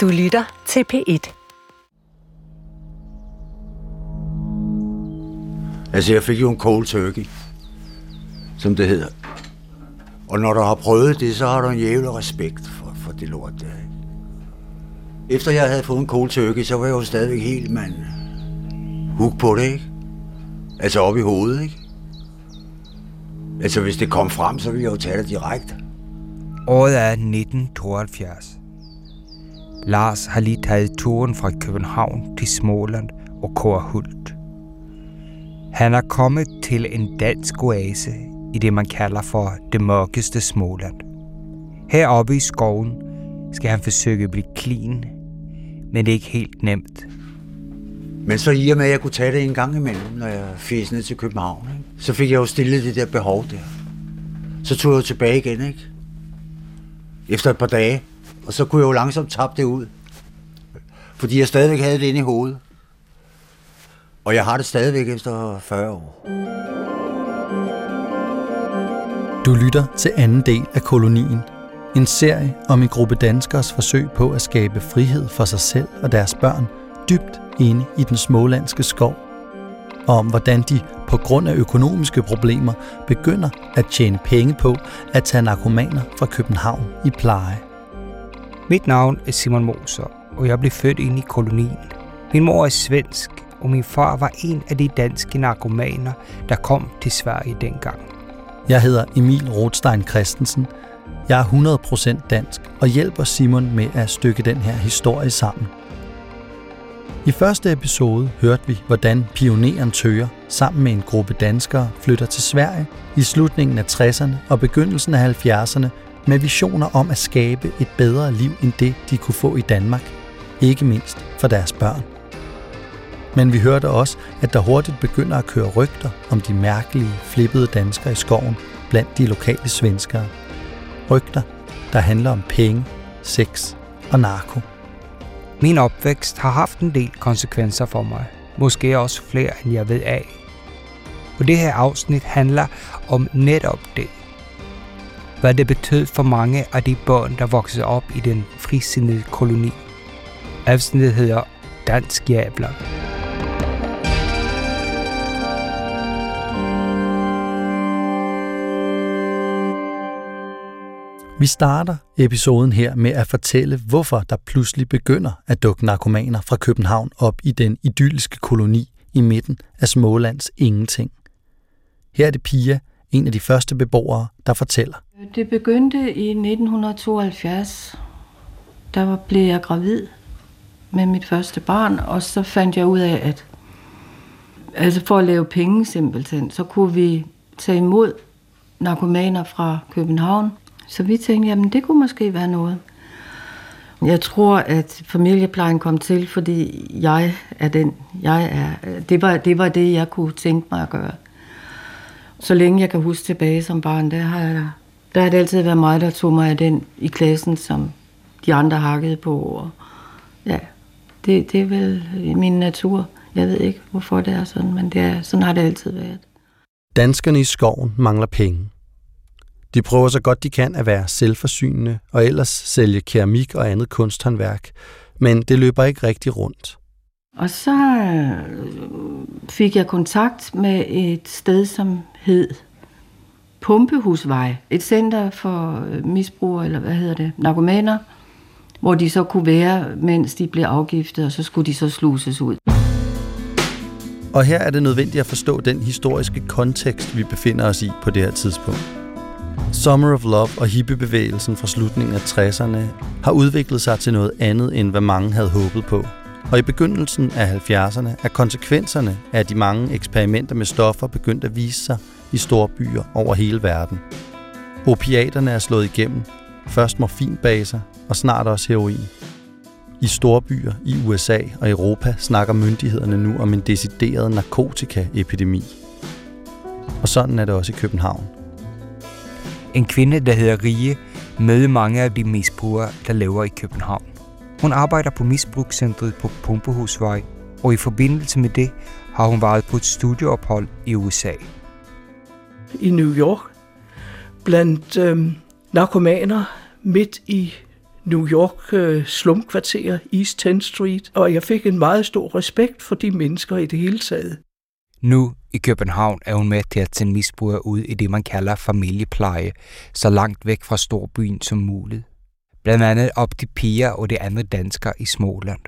Du lytter til P1. Altså, jeg fik jo en cold turkey, som det hedder. Og når du har prøvet det, så har du en jævlig respekt for, for det lort der. Efter jeg havde fået en cold turkey, så var jeg jo stadigvæk helt mand. Hug på det, ikke? Altså op i hovedet, ikke? Altså, hvis det kom frem, så ville jeg jo tage det direkte. Året er 1972. Lars har lige taget turen fra København til Småland og Kårhult. Han er kommet til en dansk oase i det, man kalder for det mørkeste Småland. Heroppe i skoven skal han forsøge at blive clean, men det er ikke helt nemt. Men så i og med, at jeg kunne tage det en gang imellem, når jeg fæs ned til København, ikke? så fik jeg jo stillet det der behov der. Så tog jeg tilbage igen, ikke? Efter et par dage. Og så kunne jeg jo langsomt tabe det ud. Fordi jeg stadigvæk havde det inde i hovedet. Og jeg har det stadigvæk efter 40 år. Du lytter til anden del af Kolonien. En serie om en gruppe danskers forsøg på at skabe frihed for sig selv og deres børn dybt inde i den smålandske skov. Og om hvordan de på grund af økonomiske problemer begynder at tjene penge på at tage narkomaner fra København i pleje. Mit navn er Simon Moser, og jeg blev født ind i kolonien. Min mor er svensk, og min far var en af de danske narkomaner, der kom til Sverige dengang. Jeg hedder Emil Rothstein Christensen. Jeg er 100% dansk og hjælper Simon med at stykke den her historie sammen. I første episode hørte vi, hvordan pioneren Tøger sammen med en gruppe danskere flytter til Sverige i slutningen af 60'erne og begyndelsen af 70'erne med visioner om at skabe et bedre liv end det, de kunne få i Danmark. Ikke mindst for deres børn. Men vi hørte også, at der hurtigt begynder at køre rygter om de mærkelige, flippede danskere i skoven blandt de lokale svenskere. Rygter, der handler om penge, sex og narko. Min opvækst har haft en del konsekvenser for mig. Måske også flere, end jeg ved af. Og det her afsnit handler om netop det. Hvad det betød for mange af de børn, der voksede op i den frisindede koloni. Afsnittet hedder Dansk Jævler. Vi starter episoden her med at fortælle, hvorfor der pludselig begynder at dukke narkomaner fra København op i den idylliske koloni i midten af Smålands ingenting. Her er det Pia, en af de første beboere, der fortæller. Det begyndte i 1972. Der blev jeg gravid med mit første barn, og så fandt jeg ud af, at altså for at lave penge simpelthen, så kunne vi tage imod narkomaner fra København, så vi tænkte, jamen det kunne måske være noget. Jeg tror, at familieplejen kom til, fordi jeg er den, jeg er. Det var, det var det, jeg kunne tænke mig at gøre. Så længe jeg kan huske tilbage som barn, der har, jeg, der har det altid været mig, der tog mig af den i klassen, som de andre hakkede på. Og ja, det, det er vel min natur. Jeg ved ikke, hvorfor det er sådan, men det er, sådan har det altid været. Danskerne i skoven mangler penge. De prøver så godt de kan at være selvforsynende og ellers sælge keramik og andet kunsthåndværk, men det løber ikke rigtig rundt. Og så øh, fik jeg kontakt med et sted, som hed Pumpehusvej. Et center for øh, misbrugere, eller hvad hedder det, narkomaner, hvor de så kunne være, mens de blev afgiftet, og så skulle de så sluses ud. Og her er det nødvendigt at forstå den historiske kontekst, vi befinder os i på det her tidspunkt. Summer of Love og hippiebevægelsen fra slutningen af 60'erne har udviklet sig til noget andet, end hvad mange havde håbet på. Og i begyndelsen af 70'erne er konsekvenserne af de mange eksperimenter med stoffer begyndt at vise sig i store byer over hele verden. Opiaterne er slået igennem, først morfinbaser og snart også heroin. I store byer i USA og Europa snakker myndighederne nu om en decideret narkotikaepidemi. Og sådan er det også i København. En kvinde, der hedder Rie, møder mange af de misbrugere, der lever i København. Hun arbejder på misbrugscentret på Pumpehusvej, og i forbindelse med det har hun været på et studieophold i USA. I New York, blandt øhm, narkomaner midt i New York øh, slumkvarter, East 10th Street, og jeg fik en meget stor respekt for de mennesker i det hele taget. Nu i København er hun med til at sende misbrugere ud i det, man kalder familiepleje, så langt væk fra storbyen som muligt. Blandt andet op til piger og de andre danskere i Småland.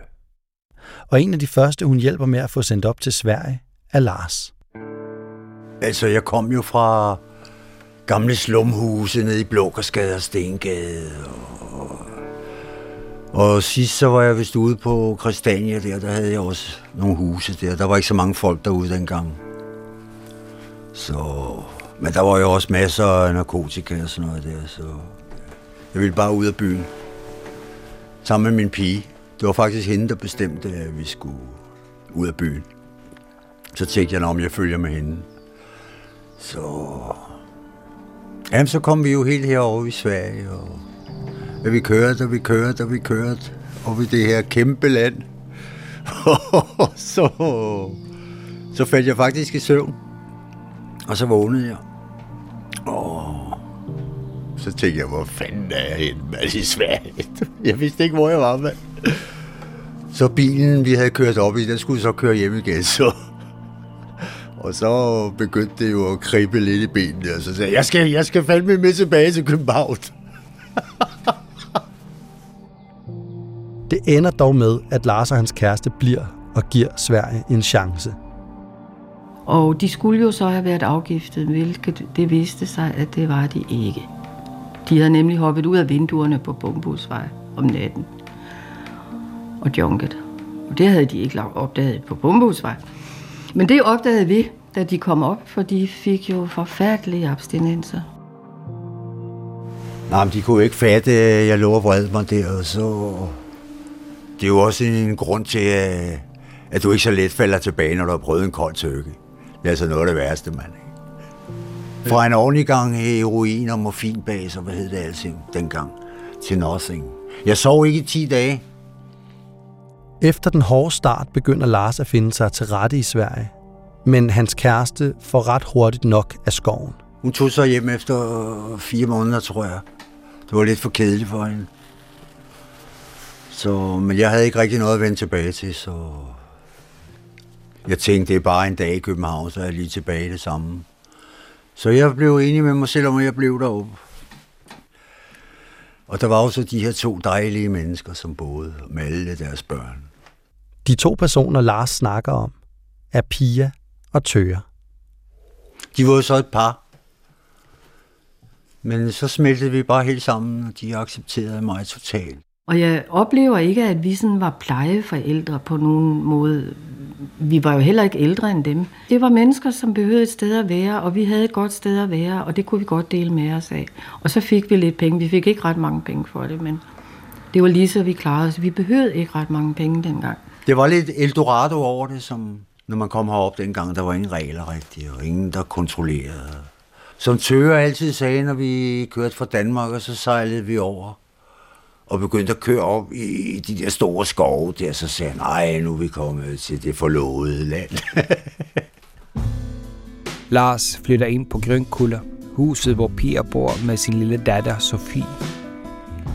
Og en af de første, hun hjælper med at få sendt op til Sverige, er Lars. Altså, jeg kom jo fra gamle slumhuse nede i Blåkersgade og Stengade. Og, og sidst så var jeg vist ude på Christiania der, der havde jeg også nogle huse der. Der var ikke så mange folk derude dengang. Så, men der var jo også masser af narkotika og sådan noget der, så jeg ville bare ud af byen. Sammen med min pige. Det var faktisk hende, der bestemte, at vi skulle ud af byen. Så tænkte jeg, om jeg følger med hende. Så... Jamen, så kom vi jo helt herover i Sverige, og ja, vi kørte, og vi kørte, og vi kørte op i det her kæmpe land. så, så faldt jeg faktisk i søvn. Og så vågnede jeg. Så tænkte jeg, hvor fanden er jeg henne, mand, i Sverige? Jeg vidste ikke, hvor jeg var, mand. Så bilen, vi havde kørt op i, den skulle så køre hjem igen, så... Og så begyndte det jo at kribe lidt i benene, og så sagde jeg, jeg skal, jeg skal fandme med tilbage til København. Det ender dog med, at Lars og hans kæreste bliver og giver Sverige en chance. Og de skulle jo så have været afgiftet, hvilket det viste sig, at det var de ikke. De havde nemlig hoppet ud af vinduerne på Bombusvej om natten og junket. Og det havde de ikke opdaget på Bombusvej. Men det opdagede vi, da de kom op, for de fik jo forfærdelige abstinenser. Nej, men de kunne ikke fatte, at jeg lå og vred mig der, og så... Det er jo også en grund til, at, at du ikke så let falder tilbage, når du har prøvet en kold tøkke. Det er altså noget af det værste, mand. Fra en ordentlig gang heroin og morfinbas, og hvad hed det altså dengang, til nothing. Jeg sov ikke i 10 dage. Efter den hårde start begynder Lars at finde sig til rette i Sverige. Men hans kæreste får ret hurtigt nok af skoven. Hun tog sig hjem efter fire måneder, tror jeg. Det var lidt for kedeligt for hende. Så, men jeg havde ikke rigtig noget at vende tilbage til, så jeg tænkte, det er bare en dag i København, så er jeg lige tilbage i det samme. Så jeg blev enig med mig selv om, at jeg blev deroppe. Og der var også de her to dejlige mennesker, som boede med alle deres børn. De to personer, Lars snakker om, er Pia og Tøger. De var jo så et par. Men så smeltede vi bare helt sammen, og de accepterede mig totalt. Og jeg oplever ikke, at vi sådan var plejeforældre på nogen måde. Vi var jo heller ikke ældre end dem. Det var mennesker, som behøvede et sted at være, og vi havde et godt sted at være, og det kunne vi godt dele med os af. Og så fik vi lidt penge. Vi fik ikke ret mange penge for det, men det var lige så vi klarede os. Vi behøvede ikke ret mange penge dengang. Det var lidt Eldorado over det, som når man kom herop dengang, der var ingen regler rigtigt, og ingen, der kontrollerede. Som Tøger altid sagde, når vi kørte fra Danmark, og så sejlede vi over og begyndte at køre op i de der store skove der, så sagde han, nej, nu er vi kommet til det forlovede land. Lars flytter ind på Grønkuller, huset hvor Pia bor med sin lille datter Sofie.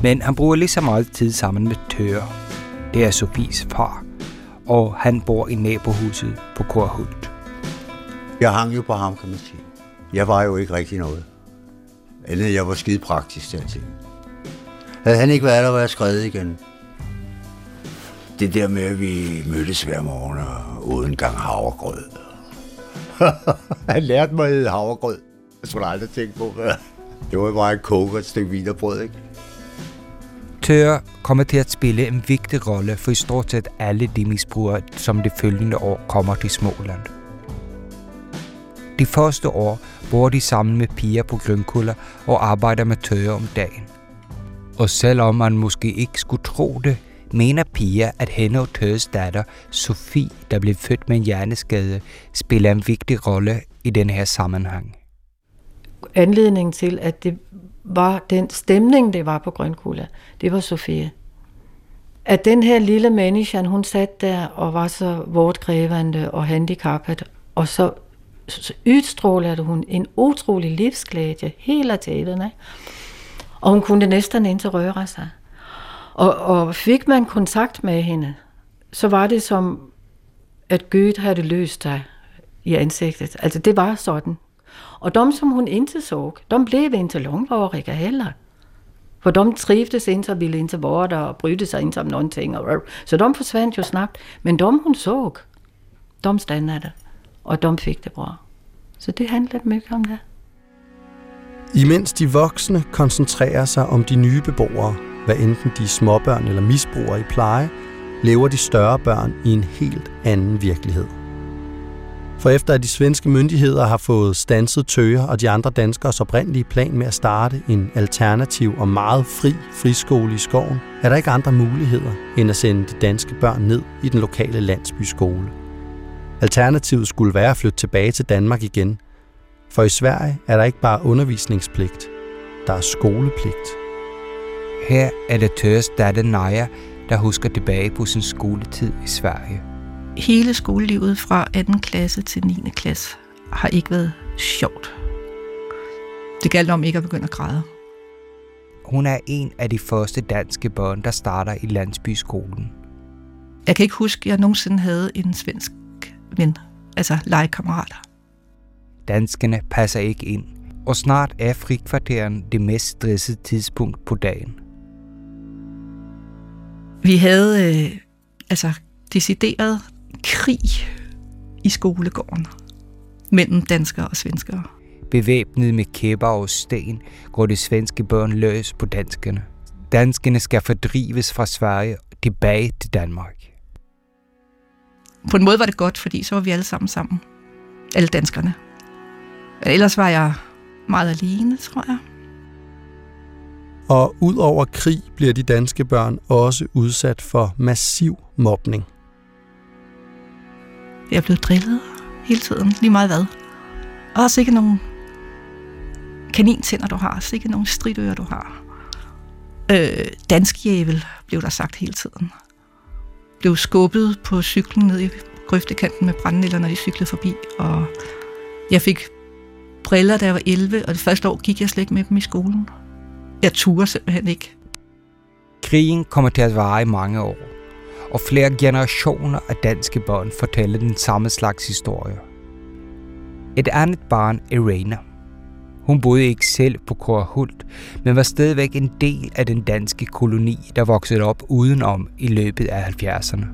Men han bruger lige så meget tid sammen med Tør. Det er Sofies far, og han bor i nabohuset på Korhult. Jeg hang jo på ham, kan man sige. Jeg var jo ikke rigtig noget. Andet jeg var skide praktisk til ting. Havde han ikke været der, var jeg skrevet igen. Det der med, at vi mødtes hver morgen og uden gang havregrød. han lærte mig at havregrød. Jeg skulle aldrig tænke på, hvad. Det var bare en koke og et stykke vinerbrød, ikke? Tør kommer til at spille en vigtig rolle for i stort set alle de misbrugere, som det følgende år kommer til Småland. De første år bor de sammen med piger på Grønkuller og arbejder med tøger om dagen. Og selvom man måske ikke skulle tro det, mener Pia, at hende og Tøs datter, Sofie, der blev født med en hjerneskade, spiller en vigtig rolle i den her sammenhæng. Anledningen til, at det var den stemning, det var på Grønkula, det var Sofie. At den her lille menneske, hun sat der og var så vortkrævende og handicappet, og så, så udstrålede hun en utrolig livsglæde hele tiden. Ikke? Og hun kunne næsten ikke røre sig. Og, og fik man kontakt med hende, så var det som, at Goethe havde løst sig i ansigtet. Altså det var sådan. Og de, som hun inte såg, de blev inte långvariga heller. For de trivdes inte og ville inte være der og brydte sig inte om någonting. Så de forsvandt jo snabbt. Men de, hun så, de stannede og de fik det bra. Så det handlede mycket om det. Imens de voksne koncentrerer sig om de nye beboere, hvad enten de er småbørn eller misbrugere i pleje, lever de større børn i en helt anden virkelighed. For efter at de svenske myndigheder har fået stanset Tøger og de andre danskers oprindelige plan med at starte en alternativ og meget fri friskole i skoven, er der ikke andre muligheder end at sende de danske børn ned i den lokale landsbyskole. Alternativet skulle være at flytte tilbage til Danmark igen, for i Sverige er der ikke bare undervisningspligt, der er skolepligt. Her er det Tøres datter Naja, der husker tilbage på sin skoletid i Sverige. Hele skolelivet fra 18. klasse til 9. klasse har ikke været sjovt. Det galt om ikke at begynde at græde. Hun er en af de første danske børn, der starter i landsbyskolen. Jeg kan ikke huske, at jeg nogensinde havde en svensk ven, altså legekammerater. Danskerne passer ikke ind, og snart er frikvarteren det mest stressede tidspunkt på dagen. Vi havde øh, altså decideret krig i skolegården mellem danskere og svenskere. Bevæbnet med kæpper og sten går de svenske børn løs på danskerne. Danskerne skal fordrives fra Sverige tilbage til Danmark. På en måde var det godt, fordi så var vi alle sammen sammen. Alle danskerne. Ellers var jeg meget alene, tror jeg. Og ud over krig bliver de danske børn også udsat for massiv mobning. Jeg blevet drillet hele tiden, lige meget hvad. Og også ikke nogen kanintænder, du har. Også ikke nogen stridører, du har. Øh, dansk jævel, blev der sagt hele tiden. Blev skubbet på cyklen ned i grøftekanten med brændenælder, når de cyklede forbi. Og jeg fik briller, da jeg var 11, og det første år gik jeg slet ikke med dem i skolen. Jeg turde simpelthen ikke. Krigen kommer til at vare i mange år, og flere generationer af danske børn fortæller den samme slags historie. Et andet barn Irena. Hun boede ikke selv på Korhult, men var stadigvæk en del af den danske koloni, der voksede op udenom i løbet af 70'erne.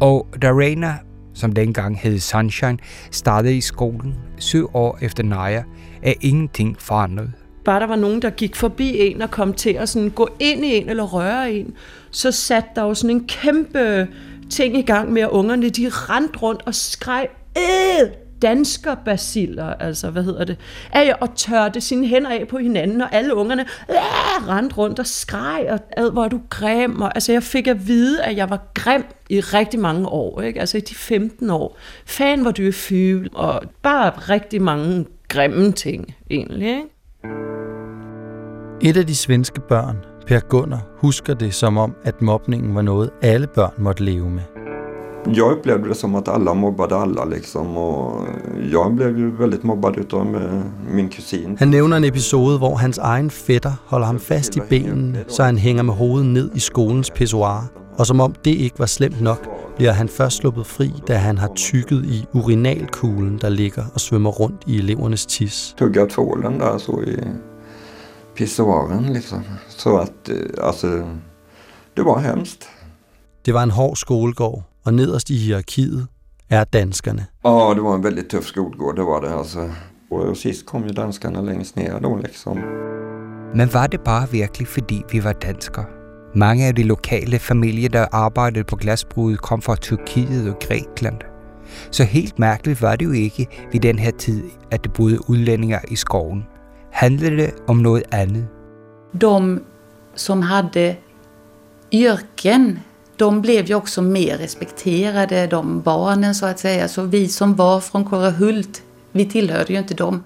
Og da Rainer, som dengang hed Sunshine, startede i skolen syv år efter Naja, er ingenting forandret bare der var nogen, der gik forbi en og kom til at sådan gå ind i en eller røre en, så satte der jo sådan en kæmpe ting i gang med, at ungerne de rendte rundt og skreg, Æh! Danskerbaciller, altså hvad hedder det, af at tørte sine hænder af på hinanden, og alle ungerne øh, rendte rundt og skreg, og ad, hvor er du grim, og altså jeg fik at vide, at jeg var grim i rigtig mange år, ikke? altså i de 15 år. Fan, hvor du er og bare rigtig mange grimme ting, egentlig, ikke? Et af de svenske børn, Per Gunnar, husker det som om, at mobningen var noget, alle børn måtte leve med. Jag upplevde det som att alla mobbade alla liksom och jag blev ju väldigt mobbad utav min kusin. Han nævner en episode, hvor hans egen fætter holder ham fast i benene, så han hænger med hovedet ned i skolens pissoir. Og som om det ikke var slemt nok, bliver han først sluppet fri, da han har tykket i urinalkuglen, der ligger og svømmer rundt i elevernes tis. Tugga tvålen der så i pissoaren liksom. Så att, alltså, det var hemskt. Det var en hård skolegård, og nederst i hierarkiet er danskerne. Ja, det var en väldigt tuff skolgård, det var det alltså. Og sidst kom ju danskarna längst ner då liksom. Men var det bare virkelig, fordi vi var danskere? Mange af de lokale familier, der arbejdede på glasbruget, kom fra Tyrkiet og Grækenland. Så helt mærkeligt var det jo ikke ved den her tid, at det boede udlændinger i skoven. Handlede det om noget andet? De som hade yrken, de blev ju också mer respekterade, de barnen så att säga. Så vi som var från Korahult, vi tillhörde ju inte dem.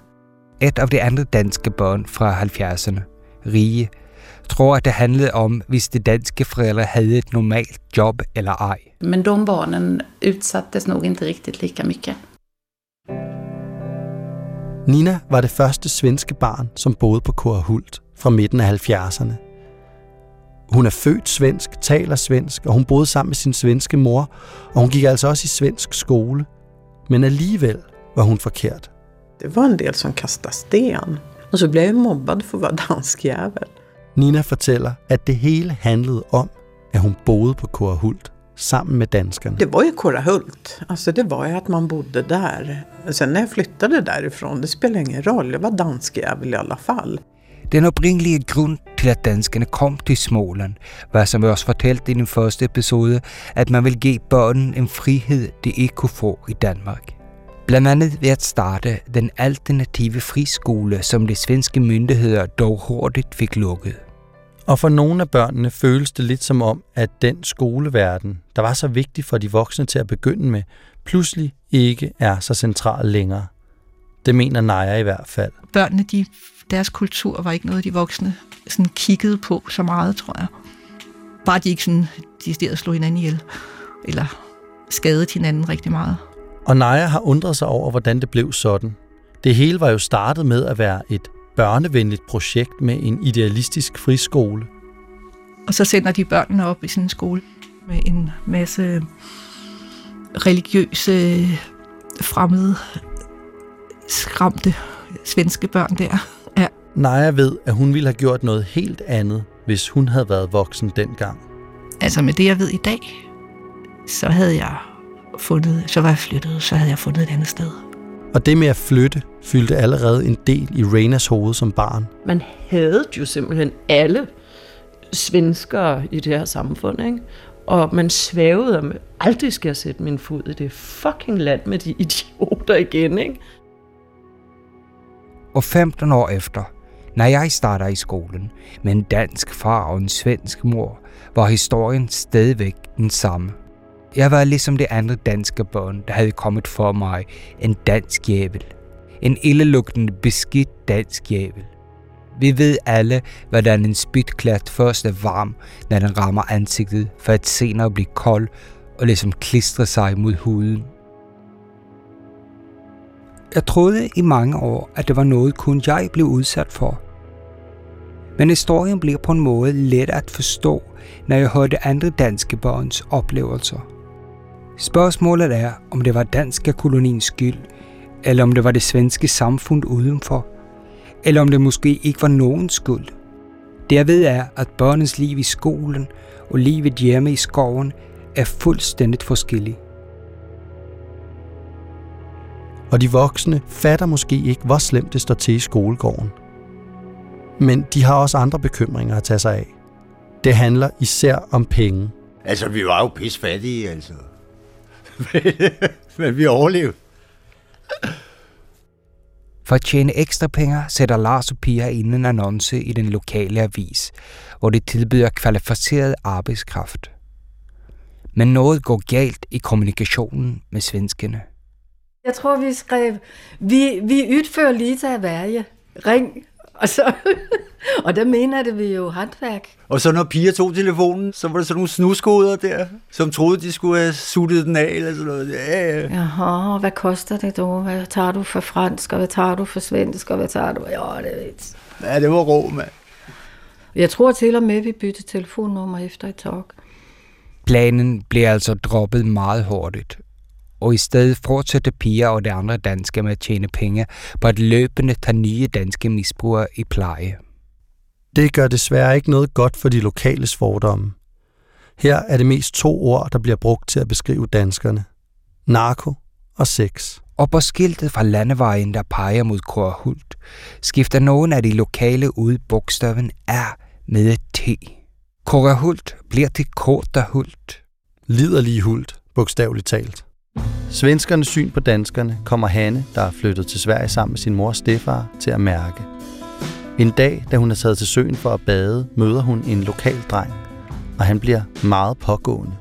Et af de andre danske børn fra 70'erne, Rige, tror, at det handlede om, hvis de danske forældre havde et normalt job eller ej. Men de barnen utsattes nog inte riktigt lika mycket. Nina var det første svenske barn, som boede på Korahult fra midten af 70'erne. Hun er født svensk, taler svensk, og hun boede sammen med sin svenske mor, og hun gik altså også i svensk skole. Men alligevel var hun forkert. Det var en del som kastade sten. Och så blev jag mobbad för att vara dansk jävel. Nina fortæller, at det hele handlede om, at hun boede på Korahult sammen med danskerne. Det var ju Korahult. Alltså det var ju att man bodde där. Sen när jag flyttade därifrån, det spelar ingen roll. Jag var dansk jävel i alla fall. Den oprindelige grund til, at danskerne kom til Småland, var, som vi også fortalte i den første episode, at man ville give børnene en frihed, de ikke kunne få i Danmark. Blandt andet ved at starte den alternative friskole, som de svenske myndigheder dog hurtigt fik lukket. Og for nogle af børnene føles det lidt som om, at den skoleverden, der var så vigtig for de voksne til at begynde med, pludselig ikke er så central længere. Det mener Naja i hvert fald. Børnene, de, deres kultur var ikke noget, de voksne sådan kiggede på så meget, tror jeg. Bare de ikke sådan, de stod slog hinanden ihjel, eller skadede hinanden rigtig meget. Og Naja har undret sig over, hvordan det blev sådan. Det hele var jo startet med at være et børnevenligt projekt med en idealistisk friskole. Og så sender de børnene op i sådan en skole med en masse religiøse, fremmede, skræmte svenske børn der. Ja. Naja ved, at hun ville have gjort noget helt andet, hvis hun havde været voksen dengang. Altså med det, jeg ved i dag, så havde jeg fundet, så var jeg flyttet, så havde jeg fundet et andet sted. Og det med at flytte fyldte allerede en del i Rainas hoved som barn. Man havde jo simpelthen alle svenskere i det her samfund, ikke? Og man svævede om, aldrig skal jeg sætte min fod i det fucking land med de idioter igen, ikke? Og 15 år efter, når jeg starter i skolen med en dansk far og en svensk mor, var historien stadigvæk den samme. Jeg var ligesom det andre danske børn, der havde kommet for mig en dansk jævel. En ildelugtende beskidt dansk jævel. Vi ved alle, hvordan en spytklat først er varm, når den rammer ansigtet, for at senere blive kold og ligesom klistre sig mod huden. Jeg troede i mange år, at det var noget kun jeg blev udsat for. Men historien bliver på en måde let at forstå, når jeg hørte andre danske børns oplevelser. Spørgsmålet er, om det var danske koloniens skyld, eller om det var det svenske samfund udenfor, eller om det måske ikke var nogens skyld. Det jeg ved er, at børnens liv i skolen og livet hjemme i skoven er fuldstændigt forskellige. Og de voksne fatter måske ikke, hvor slemt det står til i skolegården. Men de har også andre bekymringer at tage sig af. Det handler især om penge. Altså, vi var jo pisfattige, altså. Men vi overlevede. For at tjene ekstra penge sætter Lars og Pia ind en annonce i den lokale avis, hvor de tilbyder kvalificeret arbejdskraft. Men noget går galt i kommunikationen med svenskerne. Jeg tror, vi skrev, vi, vi udfører lige af værje. Ring. Og, så, og der mener det vi jo håndværk. Og så når piger tog telefonen, så var der sådan nogle snuskoder der, som troede, de skulle have suttet den af eller sådan noget. Ja, ja. Jaha, hvad koster det dog? Hvad tager du for fransk, og hvad tager du for svensk, og hvad tager du? Ja, det ved Ja, det var rå, mand. Jeg tror til og med, at vi byttede telefonnummer efter et talk. Planen blev altså droppet meget hurtigt, og i stedet fortsatte piger og de andre danskere med at tjene penge på at løbende tage nye danske misbrugere i pleje. Det gør desværre ikke noget godt for de lokale fordomme. Her er det mest to ord, der bliver brugt til at beskrive danskerne. Narko og sex. Og på skiltet fra landevejen, der peger mod Korhult, skifter nogen af de lokale ud bogstaven R med et T. Korahult bliver til Kortahult. Liderlige hult, bogstaveligt talt. Svenskernes syn på danskerne kommer Hanne, der er flyttet til Sverige sammen med sin mor Stefar, til at mærke. En dag, da hun er taget til søen for at bade, møder hun en lokal dreng, og han bliver meget pågående.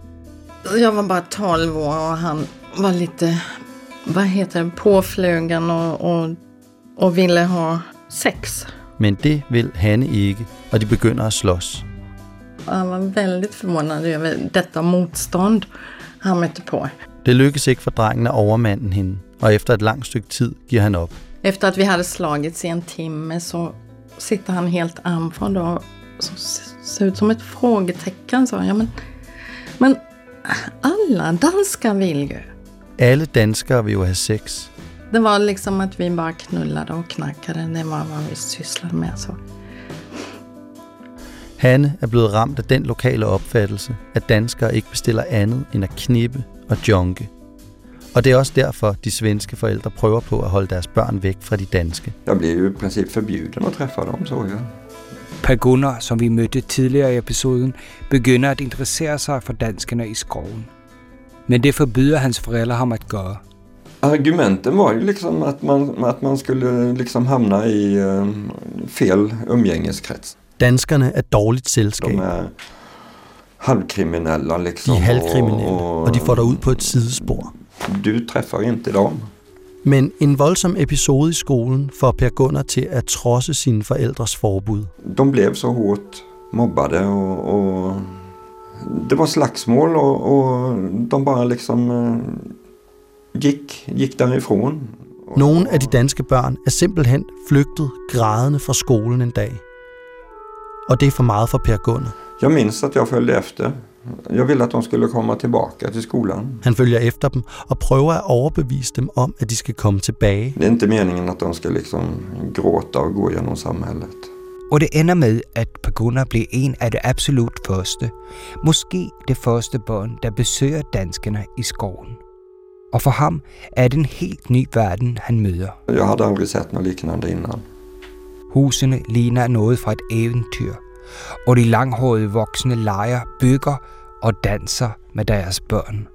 Jag var bara 12 år och han var lite, vad heter det, påflugen och, och, och ville ha sex. Men det vil Hanne ikke, og de begynder at slås. Han var väldigt förvånad över detta motstånd han mötte på. Det lykkes ikke for drengen at overmanden hende, og efter et langt stykke tid giver han op. Efter att vi hade slagits i en timme så sitter han helt andfådd och så Såg ut som ett frågetecken sa jag. Men, men alla danskar vill ju. Alle danskere vil jo have sex. Det var liksom att vi bara knullade och knackade. Det var vad vi sysslade med. Så. Hanne er blevet ramt af den lokale opfattelse, at danskere ikke bestiller andet end at knippe og junke. Og det er også derfor, de svenske forældre prøver på at holde deres børn væk fra de danske. Jag blev ju i princip förbjuden att träffa dem så jag. Per Gunnar, som vi mødte tidligere i episoden, begynder at interessere sig for danskerne i skoven. Men det forbyder hans forældre ham at gøre. Argumenten var ju liksom att man, att man skulle liksom hamna i eh, fel umgängeskrets. Danskerne er dårligt selskab. De er halvkriminella De liksom. er halvkriminelle, och- og de får dig ud på et sidespor. Du träffar inte dem. Men en voldsom episode i skolen får Per Gunnar til at trodse sine forældres forbud. De blev så hårt mobbade och, och det var slagsmål och, och de bara liksom eh, gick, gick därifrån. Nogle af de danske børn er simpelthen flygtet grædende fra skolen en dag. Og det er for meget for Per Gunnar. Jag minns att jag följde efter. Jag ville att de skulle komma tillbaka till skolan. Han følger efter dem og prøver at overbevise dem om, at de skal komme tilbage. Det är inte meningen att de ska liksom gråta och gå genom samhället. Og det ender med, at Per Gunnar bliver en af det absolut første, måske det første børn, der besøger danskerne i skoven. Og for ham er det en helt ny verden, han møder. Jag hade aldrig sett något liknande innan. Husene ligner noget fra et eventyr, og de langhårede voksne leger, bygger og danser med deres børn.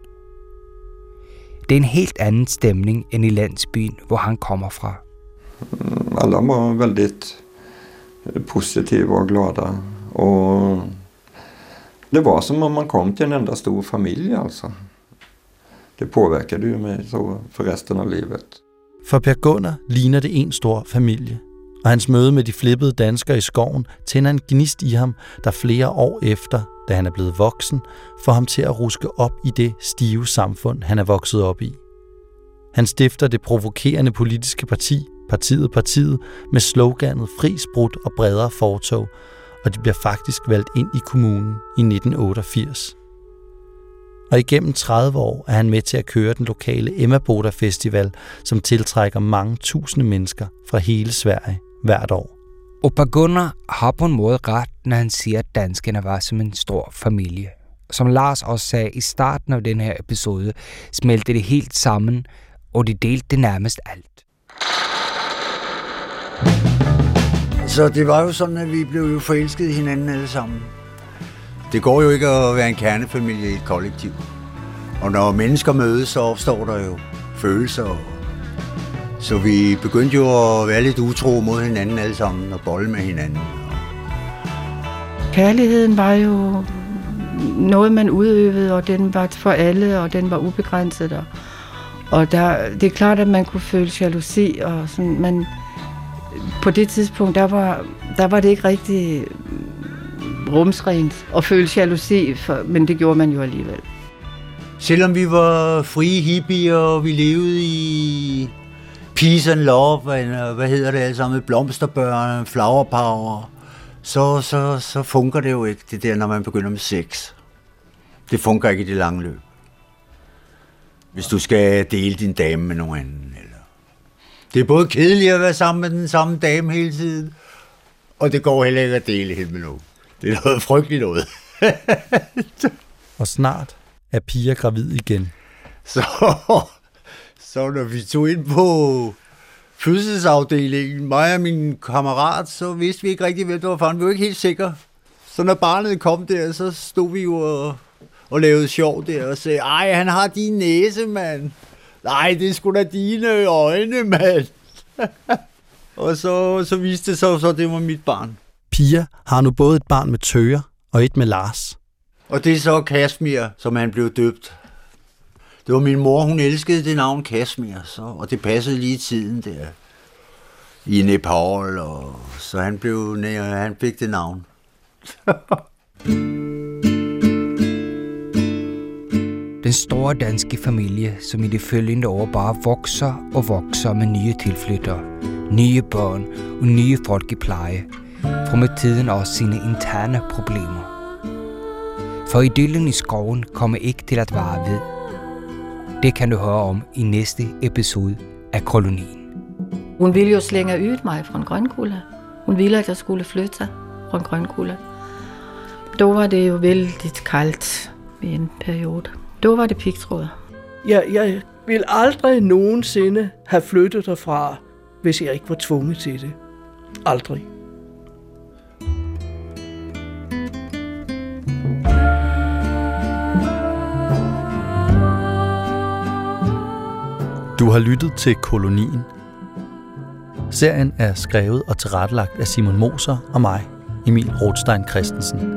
Det er en helt anden stemning end i landsbyen, hvor han kommer fra. Alla var väldigt positiva och glada. Och det var som om man kom till en enda stor familj alltså. Det påverkade ju mig så för resten av livet. For Per Gunnar ligner det en stor familie. Og hans møde med de flippede danskere i skoven tænder en gnist i ham, der flere år efter, da han er blevet voksen, får ham til at ruske op i det stive samfund, han er vokset op i. Han stifter det provokerende politiske parti, Partiet Partiet, med sloganet Fri Sprut og bredere fortog, og de bliver faktisk valgt ind i kommunen i 1988. Og igennem 30 år er han med til at køre den lokale Emma Boda Festival, som tiltrækker mange tusinde mennesker fra hele Sverige hvert år. Og Per Gunnar har på en måde ret, når han siger, at danskerne var som en stor familie. Som Lars også sagde i starten af den her episode, smeltede det helt sammen, og de delte det nærmest alt. Så det var jo sådan, at vi blev jo forelsket i hinanden alle sammen. Det går jo ikke at være en kernefamilie i et kollektiv. Og når mennesker mødes, så opstår der jo følelser. Så vi begyndte jo at være lidt utro mod hinanden alle sammen og bolle med hinanden. Kærligheden var jo noget, man udøvede, og den var for alle, og den var ubegrænset. Og, og der, det er klart, at man kunne føle jalousi, og sådan, men på det tidspunkt, der var, der var det ikke rigtig rumsrent at føle jalousi, for, men det gjorde man jo alligevel. Selvom vi var frie hippier, og vi levede i peace and love, and, hvad hedder det alle sammen, blomsterbørn, flower power, så, så, så fungerer det jo ikke, det der, når man begynder med sex. Det fungerer ikke i det lange løb. Hvis du skal dele din dame med nogen anden. Eller. Det er både kedeligt at være sammen med den samme dame hele tiden, og det går heller ikke at dele hende med nogen. Det er noget frygteligt noget. Og snart er Pia gravid igen. Så, så når vi tog ind på fødselsafdelingen, mig og min kammerat, så vidste vi ikke rigtig, hvem det var for. Vi var ikke helt sikre. Så når barnet kom der, så stod vi jo og, og lavede sjov der og sagde, ej, han har din næse, mand. Nej, det er sgu da dine øjne, mand. og så, så viste det sig så, det var mit barn. Pia har nu både et barn med tøger og et med Lars. Og det er så Kashmir, som han blev døbt. Det var min mor, hun elskede det navn Kashmir, så, og det passede lige i tiden der i Nepal, og så han, blev, han fik det navn. Den store danske familie, som i det følgende år bare vokser og vokser med nye tilflyttere, nye børn og nye folk i pleje, får med tiden også sine interne problemer. For idyllen i skoven kommer ikke til at vare ved. Det kan du høre om i næste episode af Kolonien. Hun ville jo slænge ud mig fra en grønkulle. Hun ville, at jeg skulle flytte fra en grønkulle. Da var det jo vældig kaldt i en periode. Da var det pigtråd. Jeg, jeg vil aldrig nogensinde have flyttet derfra, hvis jeg ikke var tvunget til det. Aldrig. Du har lyttet til Kolonien. Serien er skrevet og tilrettelagt af Simon Moser og mig, Emil Rothstein Christensen.